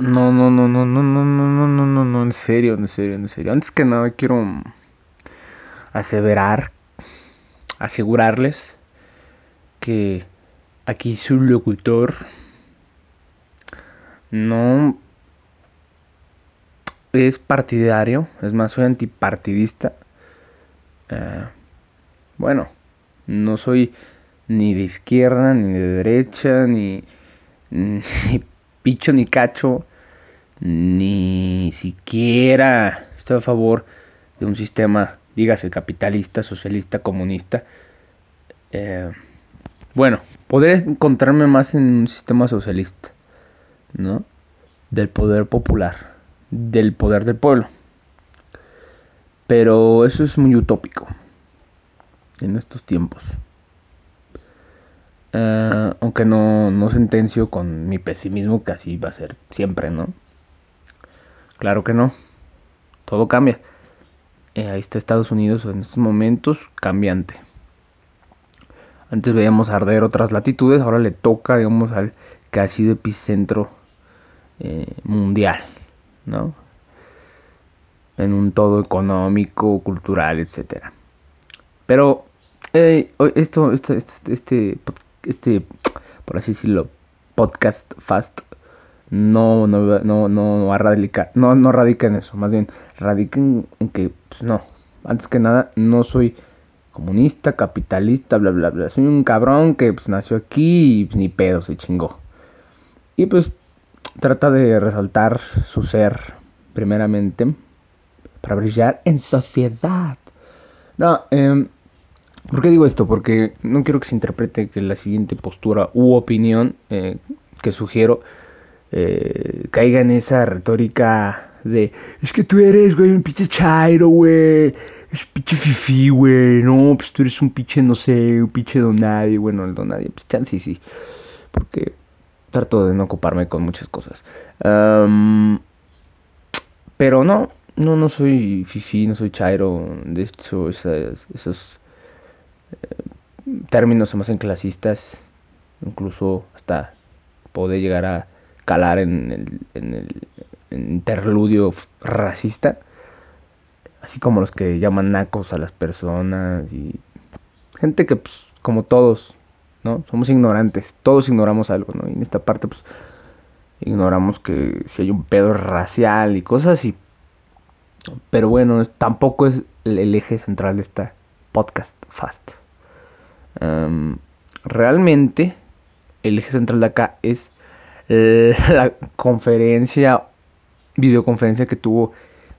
No, no, no, no, no, no, no, no, no, no, no, en serio, en serio, en serio. Antes que nada quiero aseverar, asegurarles que aquí su locutor no es partidario, es más, soy antipartidista. Eh, bueno, no soy ni de izquierda, ni de derecha, ni picho, ni cacho, ni siquiera estoy a favor de un sistema, dígase, capitalista, socialista, comunista. Eh, bueno, podría encontrarme más en un sistema socialista, ¿no? Del poder popular, del poder del pueblo. Pero eso es muy utópico en estos tiempos. Uh, aunque no, no sentencio con mi pesimismo que así va a ser siempre, ¿no? Claro que no. Todo cambia. Eh, ahí está Estados Unidos en estos momentos cambiante. Antes veíamos arder otras latitudes, ahora le toca, digamos, al que ha sido epicentro eh, mundial, ¿no? En un todo económico, cultural, etcétera. Pero eh, esto, este, este, este, este, por así decirlo, podcast fast, no, no, no, no, radica, no, no radica en eso, más bien radica en, que, pues no, antes que nada, no soy comunista, capitalista, bla, bla, bla. Soy un cabrón que pues, nació aquí y pues, ni pedo se chingó. Y pues trata de resaltar su ser, primeramente, para brillar en sociedad. No, eh, ¿por qué digo esto? Porque no quiero que se interprete que la siguiente postura u opinión eh, que sugiero eh, caiga en esa retórica de es que tú eres, güey, un pinche chairo, güey es pinche fifi, güey. No, pues tú eres un pinche, no sé, un pinche don nadie. Bueno, el don nadie, pues chance sí, sí. Porque trato de no ocuparme con muchas cosas. Pero no, no, no soy fifi, no soy chairo. De hecho, esas, esos eh, términos se me hacen clasistas. Incluso hasta poder llegar a en el, en el interludio racista así como los que llaman nacos a las personas y gente que pues como todos, ¿no? Somos ignorantes, todos ignoramos algo, ¿no? Y en esta parte pues ignoramos que si hay un pedo racial y cosas así. Pero bueno, tampoco es el eje central de esta podcast fast. Realmente el eje central de acá es la conferencia, videoconferencia que tuvo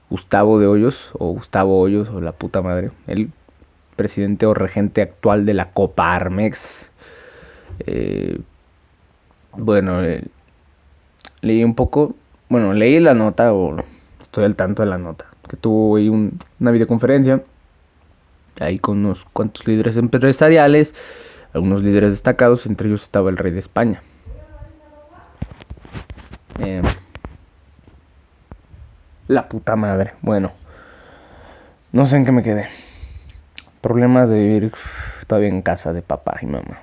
Gustavo de Hoyos, o Gustavo Hoyos, o la puta madre, el presidente o regente actual de la Copa Armex. Eh, bueno, eh, leí un poco, bueno, leí la nota, o estoy al tanto de la nota, que tuvo una videoconferencia, ahí con unos cuantos líderes empresariales, algunos líderes destacados, entre ellos estaba el rey de España. Eh, la puta madre. Bueno. No sé en qué me quedé. Problemas de vivir todavía en casa de papá y mamá.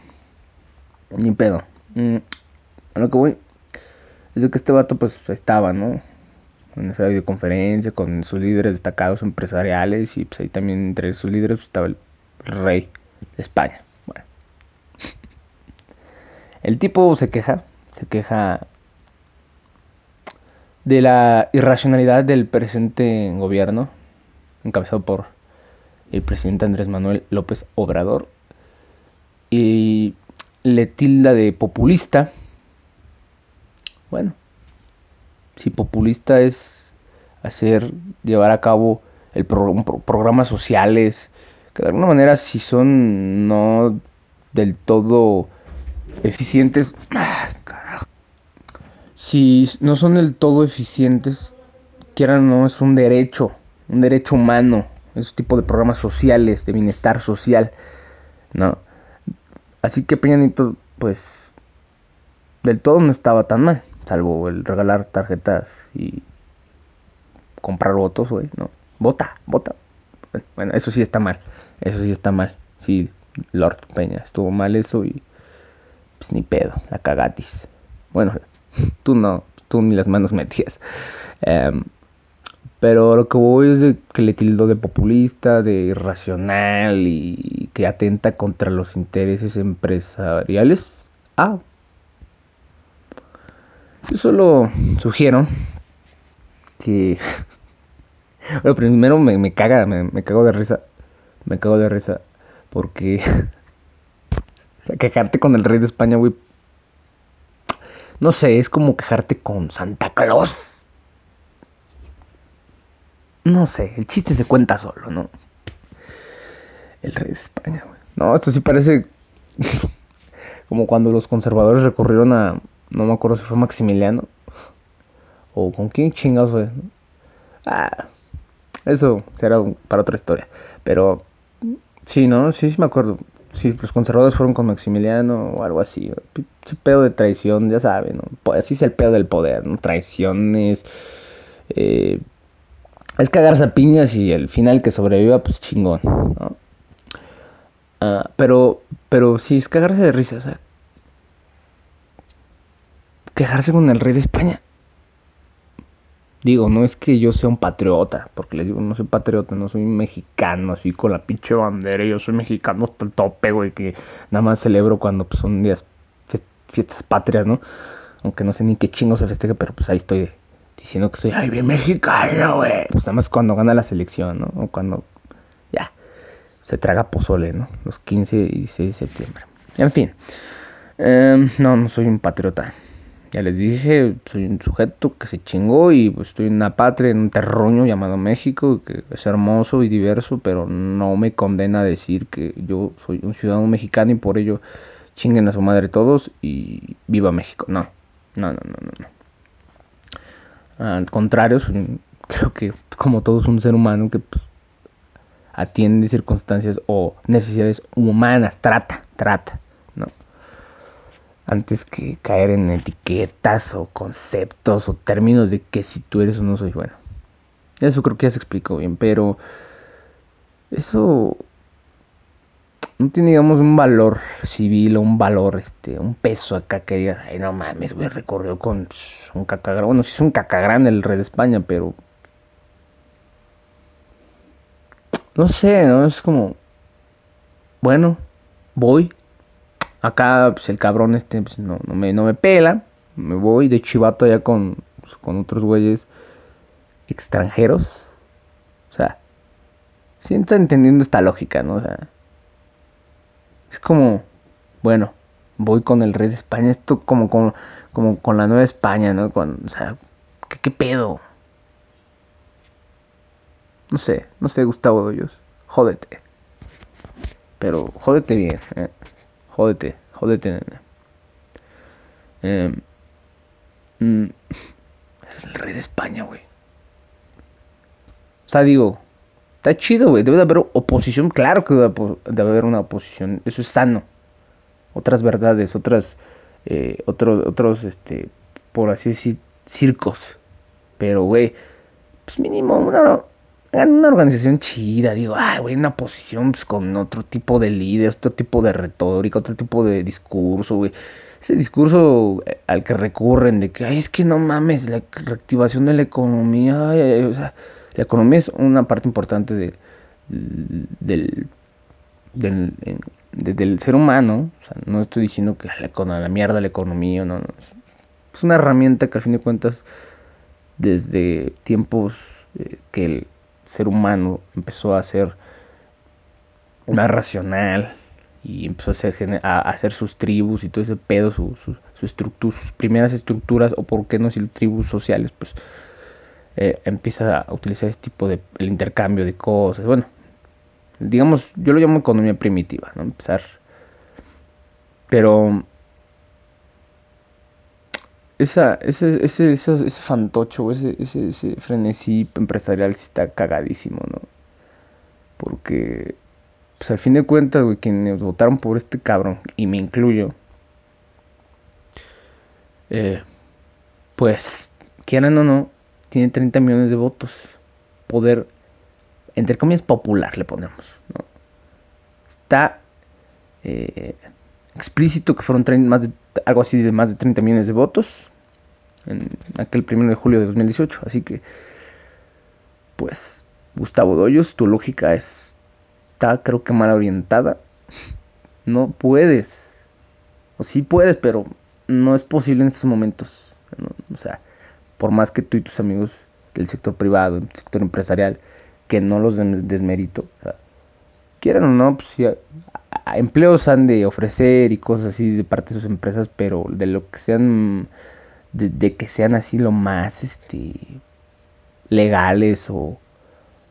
Ni pedo. Mm, a lo que voy. Es de que este vato pues estaba, ¿no? En esa videoconferencia con sus líderes destacados empresariales. Y pues ahí también entre sus líderes estaba el rey de España. Bueno. El tipo se queja. Se queja de la irracionalidad del presente gobierno, encabezado por el presidente Andrés Manuel López Obrador, y le tilda de populista. Bueno, si populista es hacer, llevar a cabo el programas sociales, que de alguna manera si son no del todo eficientes, ah, si no son del todo eficientes, quieran no, es un derecho, un derecho humano, ese tipo de programas sociales, de bienestar social, ¿no? Así que Peña pues, del todo no estaba tan mal, salvo el regalar tarjetas y comprar votos, güey, ¿no? Vota, vota. Bueno, eso sí está mal, eso sí está mal, sí, Lord Peña, estuvo mal eso y pues ni pedo, la cagatis. Bueno, tú no, tú ni las manos metías. Em, pero lo que voy es de que le tildo de populista, de irracional y que atenta contra los intereses empresariales. Ah. Yo solo sugiero que... Bueno, primero me, me caga, me, me cago de risa. Me cago de risa porque... o sea, quejarte con el rey de España, güey. No sé, es como quejarte con Santa Claus. No sé, el chiste se cuenta solo, ¿no? El rey de España, güey. No, esto sí parece como cuando los conservadores recurrieron a, no me acuerdo si fue Maximiliano o con quién chingados fue. Ah, eso será para otra historia. Pero sí, ¿no? Sí, sí me acuerdo. Sí, los conservadores fueron con Maximiliano o algo así. Ese pedo de traición, ya saben, ¿no? Así es el pedo del poder, ¿no? Traiciones, eh, es cagarse a piñas y el final que sobreviva, pues chingón, ¿no? Uh, pero, pero sí, es cagarse de risa, o sea, quejarse con el rey de España. Digo, no es que yo sea un patriota, porque les digo, no soy patriota, no soy mexicano, así con la pinche bandera, yo soy mexicano hasta el tope, güey, que nada más celebro cuando pues, son días, fiestas patrias, ¿no? Aunque no sé ni qué chingo se festeja, pero pues ahí estoy diciendo que soy, ay, bien mexicano, güey. Pues nada más cuando gana la selección, ¿no? O cuando ya se traga pozole, ¿no? Los 15 y 16 de septiembre. En fin, eh, no, no soy un patriota. Ya les dije, soy un sujeto que se chingó y pues, estoy en una patria, en un terruño llamado México, que es hermoso y diverso, pero no me condena decir que yo soy un ciudadano mexicano y por ello chinguen a su madre todos y viva México. No, no, no, no, no. Al contrario, creo que como todo es un ser humano que pues, atiende circunstancias o necesidades humanas, trata, trata. Antes que caer en etiquetas o conceptos o términos de que si tú eres o no soy bueno. Eso creo que ya se explicó bien, pero eso no tiene, digamos, un valor civil o un valor, este, un peso acá que digas, ay, no mames, güey, recorrió con un cacagrán. Bueno, sí es un cacagrán el rey de España, pero. No sé, ¿no? Es como. Bueno, voy. Acá, pues el cabrón este, pues, no, no, me, no me pela. Me voy de chivato allá con, pues, con otros güeyes extranjeros. O sea, siento entendiendo esta lógica, ¿no? O sea es como, bueno, voy con el rey de España, esto como con, como con la nueva España, ¿no? Con, o sea, ¿qué, qué pedo? No sé, no sé, Gustavo Doyos. Jódete. Pero jódete bien, ¿eh? Jódete, jódete, nena. Eh, mm, eres el rey de España, güey. O sea, digo, Está chido, güey. Debe de haber oposición. Claro que debe, haber una oposición. Eso es sano. Otras verdades, otras. Eh, otros, este. Por así decir, circos. Pero, güey. Pues mínimo, una, una organización chida. Digo, ay, güey, una oposición pues, con otro tipo de líder, otro tipo de retórica, otro tipo de discurso, güey. Ese discurso eh, al que recurren de que, ay, es que no mames, la reactivación de la economía, ay, o sea la economía es una parte importante de, del, del, ser humano. O sea, no estoy diciendo que la, la mierda la economía, no, no. Es una herramienta que al fin de cuentas, desde tiempos eh, que el ser humano empezó a ser más racional y empezó a hacer, a hacer, sus tribus y todo ese pedo, su, su, su sus primeras estructuras, o por qué no decir tribus sociales, pues eh, empieza a utilizar este tipo de el intercambio de cosas. Bueno, digamos, yo lo llamo economía primitiva, ¿no? Empezar. Pero esa, ese, ese, ese, fantocho, ese, ese, ese frenesí empresarial está cagadísimo, ¿no? Porque, pues al fin de cuentas, güey, quienes votaron por este cabrón, y me incluyo, eh, pues, quieran o no, tiene 30 millones de votos. Poder, entre comillas, popular le ponemos. ¿no? Está eh, explícito que fueron más de, algo así de más de 30 millones de votos. en aquel primero de julio de 2018. Así que, pues, Gustavo Doyos, tu lógica está, creo que mal orientada. No puedes. O sí puedes, pero no es posible en estos momentos. O sea, por más que tú y tus amigos del sector privado, del sector empresarial, que no los desmerito, quieran o no, pues sí, empleos han de ofrecer y cosas así de parte de sus empresas, pero de lo que sean, de, que sean así lo más, este, legales o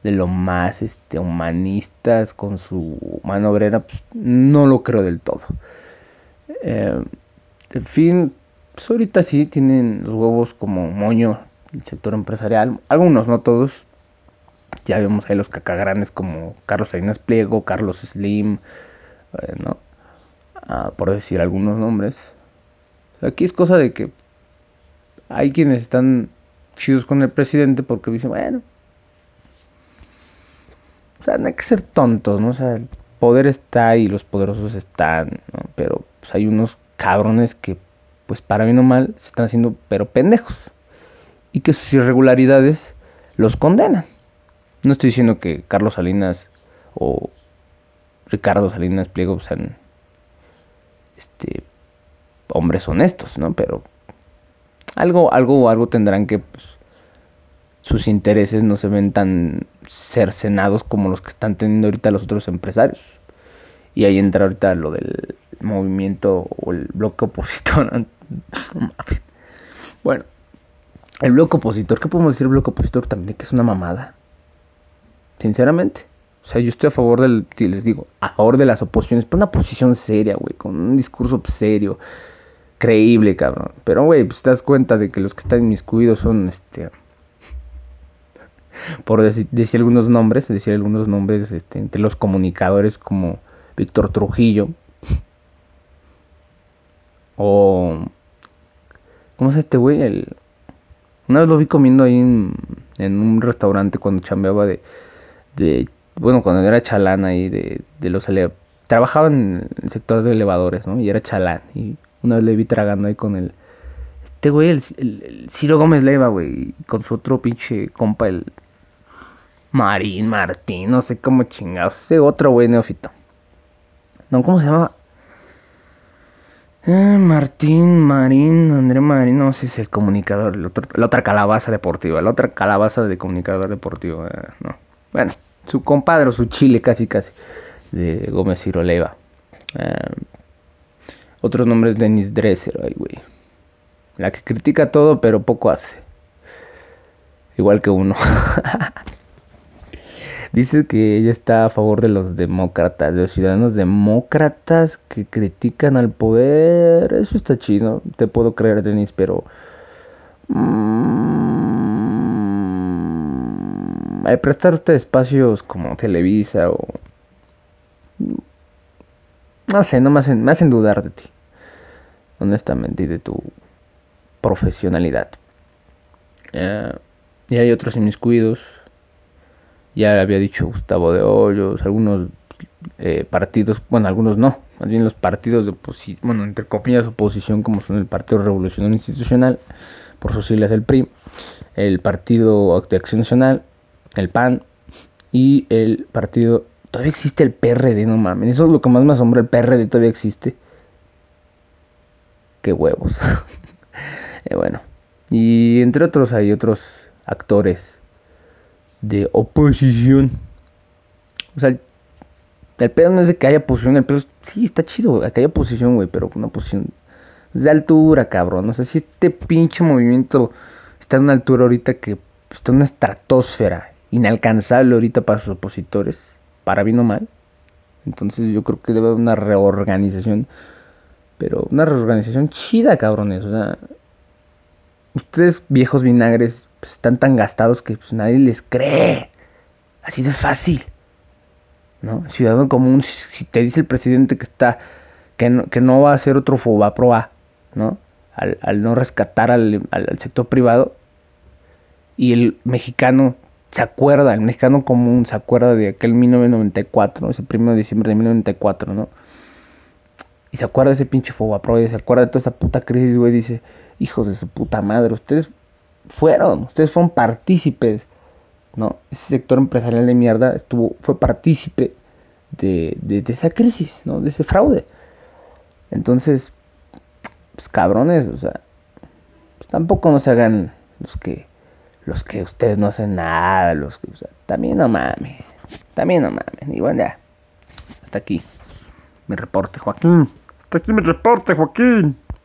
de lo más, este, humanistas con su mano obrera, pues no lo creo del todo. Eh, en fin, pues ahorita sí tienen los huevos como moño el sector empresarial, algunos, no todos. Ya vemos ahí los cacagrandes como Carlos Salinas Pliego, Carlos Slim, eh, ¿no? Ah, por decir algunos nombres. Aquí es cosa de que hay quienes están chidos con el presidente porque dicen, bueno, o sea, no hay que ser tontos, ¿no? O sea, el poder está y los poderosos están. Pero pues, hay unos cabrones que, pues para bien o mal, se están haciendo, pero pendejos. Y que sus irregularidades los condenan. No estoy diciendo que Carlos Salinas o Ricardo Salinas Pliego sean este, hombres honestos, ¿no? Pero algo, algo, algo tendrán que pues, sus intereses no se ven tan cercenados como los que están teniendo ahorita los otros empresarios. Y ahí entra ahorita lo del movimiento o el bloque opositor. bueno, el bloque opositor, ¿qué podemos decir bloque opositor también? Que es una mamada. Sinceramente. O sea, yo estoy a favor del, les digo, a favor de las oposiciones, pero una posición seria, güey, con un discurso serio, creíble, cabrón. Pero, güey, pues te das cuenta de que los que están inmiscuidos son, este, por decir, algunos nombres, decir algunos nombres, este, entre los comunicadores como Víctor Trujillo, o, ¿cómo es este güey? Una vez lo vi comiendo ahí en, en un restaurante cuando chambeaba de, de bueno, cuando era chalán ahí de, de los trabajaba en el sector de elevadores, ¿no? Y era chalán. Y una vez le vi tragando ahí con el. Este güey, el, el, Ciro Gómez Leiva, güey. Con su otro pinche compa, el. Marín, Martín, no sé cómo chingados. Ese otro güey neófito. No, ¿cómo se llama? Eh, Martín, Marín, André Marín, no sé si es el comunicador, la otra calabaza deportiva, la otra calabaza de comunicador deportivo, eh, no. Bueno, su compadre, su chile casi casi, de Gómez Ciroleva. Eh, otros nombres, Dennis Dresser, ay, güey. La que critica todo, pero poco hace. Igual que uno. Dice que ella está a favor de los demócratas, de los ciudadanos demócratas que critican al poder. Eso está chido, te puedo creer, Denis, pero... Mm, al prestarte espacios como Televisa o... No sé, no me hacen, me hacen dudar de ti. Honestamente, y de tu profesionalidad. Eh, y hay otros inmiscuidos ya había dicho Gustavo de Hoyos, algunos eh, partidos, bueno, algunos no, más bien los partidos de oposición, bueno, entre comillas oposición, como son el Partido Revolucionario Institucional, por sus siglas el PRI, el Partido de Acción Nacional, el PAN y el Partido... Todavía existe el PRD, no mames, eso es lo que más me asombra, el PRD todavía existe. Qué huevos. eh, bueno, y entre otros hay otros actores de oposición. O sea, el, pedo no es de que haya posición, el pedo sí, está chido, que haya posición, güey, pero una posición de altura, cabrón. O sea, si este pinche movimiento está en una altura ahorita que está en una estratosfera inalcanzable ahorita para sus opositores, para bien o mal. Entonces yo creo que debe haber una reorganización, pero una reorganización chida, cabrones. O sea, ustedes viejos vinagres pues, están tan gastados que pues, nadie les cree. Así de fácil. ¿No? Ciudadano común, si te dice el presidente que está, que no, que no va a hacer otro Fobaproa, ¿no? Al, no rescatar al, sector privado. Y el mexicano se acuerda, el mexicano común se acuerda de aquel 1994, ese 1 de diciembre de 1994, ¿no? Y se acuerda de ese pinche Fobaproa, y se acuerda de toda esa puta crisis, güey, dice, hijos de su puta madre, ustedes fueron, ustedes fueron partícipes, ¿no? Ese sector empresarial de mierda estuvo, fue partícipe de, de, de esa crisis, ¿no? De ese fraude. Entonces, pues cabrones, o sea, pues, tampoco no se hagan los que, los que ustedes no hacen nada, los que, o también no mames, también no mames, y bueno, ya, hasta aquí mi reporte, Joaquín, hasta aquí mi reporte, Joaquín.